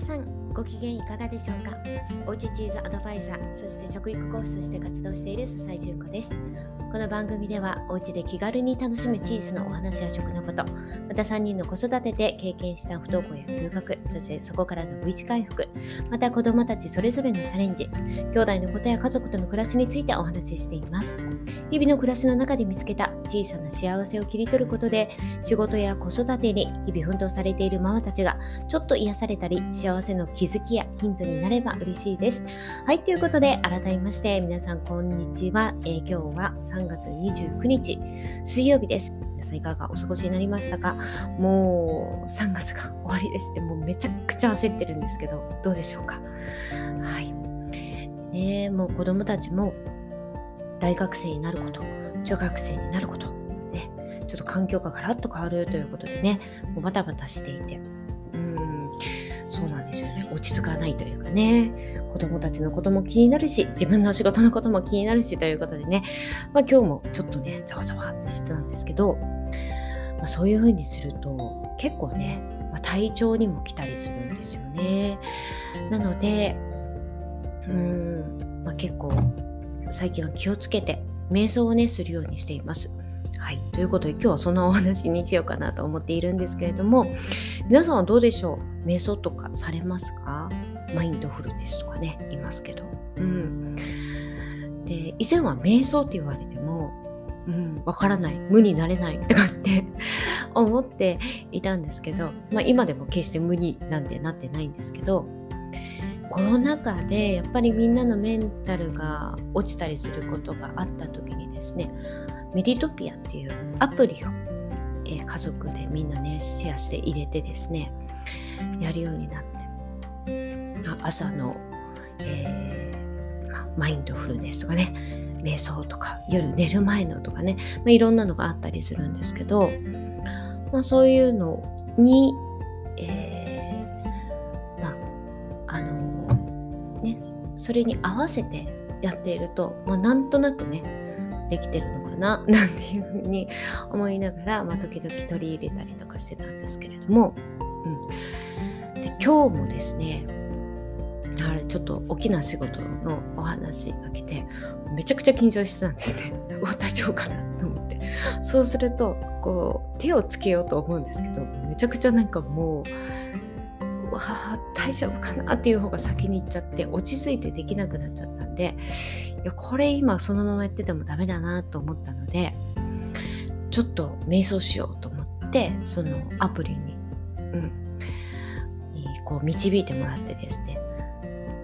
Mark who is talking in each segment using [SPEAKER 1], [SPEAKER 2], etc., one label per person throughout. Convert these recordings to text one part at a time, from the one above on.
[SPEAKER 1] 皆さんご機嫌いかがでしょうか？おうちチーズアドバイザーそして食育講師として活動している笹井純子です。この番組ではお家で気軽に楽しむチーズのお話や食のことまた3人の子育てで経験した不登校や留学そしてそこからの V 字回復また子供たちそれぞれのチャレンジ兄弟のことや家族との暮らしについてお話ししています。日々の暮らしの中で見つけた小さな幸せを切り取ることで仕事や子育てに日々奮闘されているママたちがちょっと癒されたり幸せの気づきやヒントになれば嬉しいです。はいということで改めまして皆さんこんにちは、えー、今日は3月29日水曜日です。皆さんいかがお過ごしになりましたか？もう3月が終わりです。ねもうめちゃくちゃ焦ってるんですけどどうでしょうか？はい。ねもう子供たちも大学生になること中学生になることねちょっと環境がガラッと変わるということでねもうバタバタしていてそうなんですよね。落ち着かないというかね。子供たちのことも気になるし自分の仕事のことも気になるしということでね、まあ、今日もちょっとねざわざわってしてたんですけど、まあ、そういう風にすると結構ね、まあ、体調にも来たりするんですよね。なのでうーん、ま、結構最近は気をつけて瞑想をねするようにしています。はい、ということで今日はそんなお話にしようかなと思っているんですけれども皆さんはどうでしょう？瞑想とかされますか？マインドフルネスとかねいますけど、うん、で以前は瞑想って言われてもうん、わからない。無になれないとかって 思っていたんですけど、まあ、今でも決して無になんてなってないんですけどコロナ禍でやっぱりみんなのメンタルが落ちたりすることがあった時にですねメディトピアっていうアプリを、えー、家族でみんなねシェアして入れてですねやるようになって。朝の、えーまマインドフルネスとかね瞑想とか夜寝る前のとかね、ま、いろんなのがあったりするんですけど、まあ、そういうのに、えー、まああのねそれに合わせてやっていると、ま、なんとなくねできてるのかな なんていうふうに思いながら、まあ、時々取り入れたりとかしてたんですけれども、うん、で今日もですねあれちょっと大きな仕事のお話が来てめちゃくちゃ緊張してたんですね。大丈夫かなと思って。そうするとこう手をつけようと思うんですけどめちゃくちゃなんかもううわ大丈夫かなっていう方が先に行っちゃって落ち着いてできなくなっちゃったんでいやこれ今そのままやっててもダメだなと思ったのでちょっと瞑想しようと思ってそのアプリに、うん、こう導いてもらってですね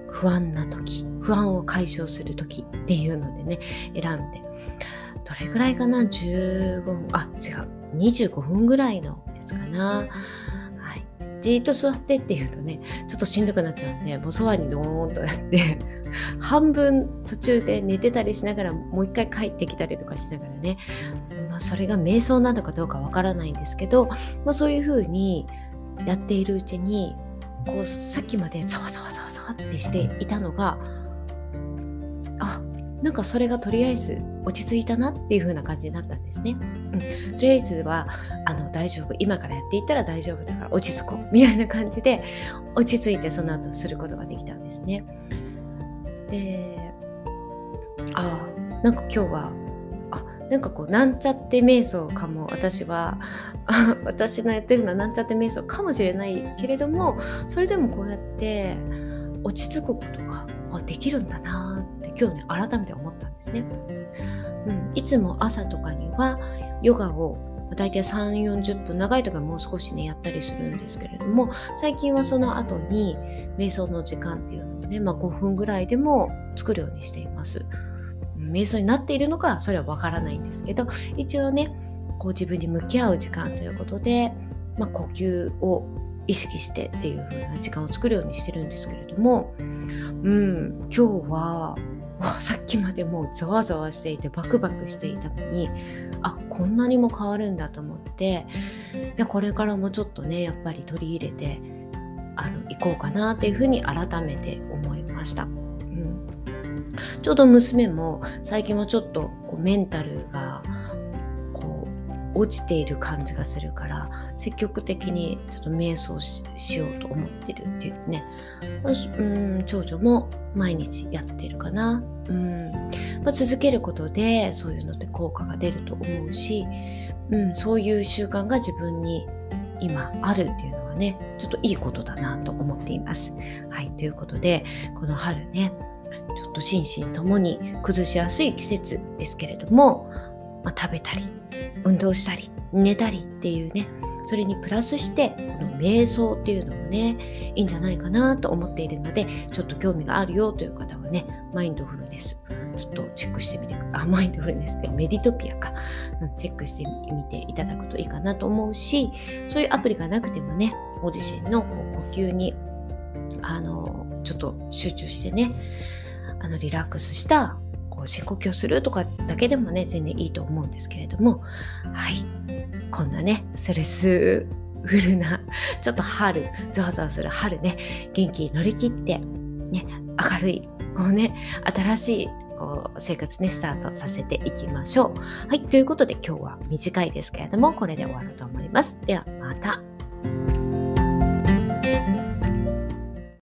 [SPEAKER 1] 不安な時不安を解消する時っていうのでね選んでどれぐらいかな？15分あ違う25分ぐらいのやつかな。じっと座ってっていうとねちょっとしんどくなっちゃうんでもうソファにドーンとやって半分途中で寝てたりしながらもう一回帰ってきたりとかしながらね、まあ、それが瞑想なのかどうかわからないんですけど、まあ、そういうふうにやっているうちにこうさっきまでざわざわざわざわってしていたのがあなんかそれがとりあえず落ち着いたなっていう風な感じになったんですね。うん、とりあえずはあの大丈夫。今からやっていったら大丈夫だから落ち着こう。みたいな感じで落ち着いてその後することができたんですね。であなんか今日はあなんかこうなんちゃって瞑想かも。私は私のやってるのはなんちゃって瞑想かもしれないけれどもそれでもこうやって落ち着くことができるんだな。今日ね改めて思ったんですね、うん、いつも朝とかにはヨガを大体3 4 0分長い時はもう少しねやったりするんですけれども最近はその後に瞑想の時間っていうのをね、まあ、5分ぐらいでも作るようにしています。瞑想になっているのかそれはわからないんですけど一応ねこう自分に向き合う時間ということで、まあ、呼吸を意識してっていう風な時間を作るようにしてるんですけれども、うん、今日はさっきまでもうざわざわしていてバクバクしていたのにあこんなにも変わるんだと思っていやこれからもちょっとねやっぱり取り入れてあの行こうかなっていうふうに改めて思いました。うん、ちょうど娘も最近はちょっとこうメンタルが落ちている感じがするから積極的にちょっと瞑想しようと思ってるって言ってね。うん長女も毎日やってるかな、うん。まあ、続けることでそういうのって効果が出ると思うし、うん、そういう習慣が自分に今あるっていうのはねちょっといいことだなと思っています。はいということでこの春ねちょっと心身ともに崩しやすい季節ですけれども、まあ、食べたり運動したり寝たりっていうねそれにプラスしてこの瞑想っていうのもねいいんじゃないかなと思っているのでちょっと興味があるよという方はねマインドフルネスちょっとチェックしてみてくあマインドフルネスってメディトピアか。うんチェックしてみていただくといいかなと思うしそういうアプリがなくてもねご自身のこう呼吸にあのちょっと集中してねあのリラックスした深呼吸をするとかだけでもね全然いいと思うんですけれどもはいこんなねストレスフルなちょっと春ゾワゾワする春ね元気に乗り切ってね明るいこうね新しいこう生活ねスタートさせていきましょう。はいということで今日は短いですけれどもこれで終わると思います。ではまた。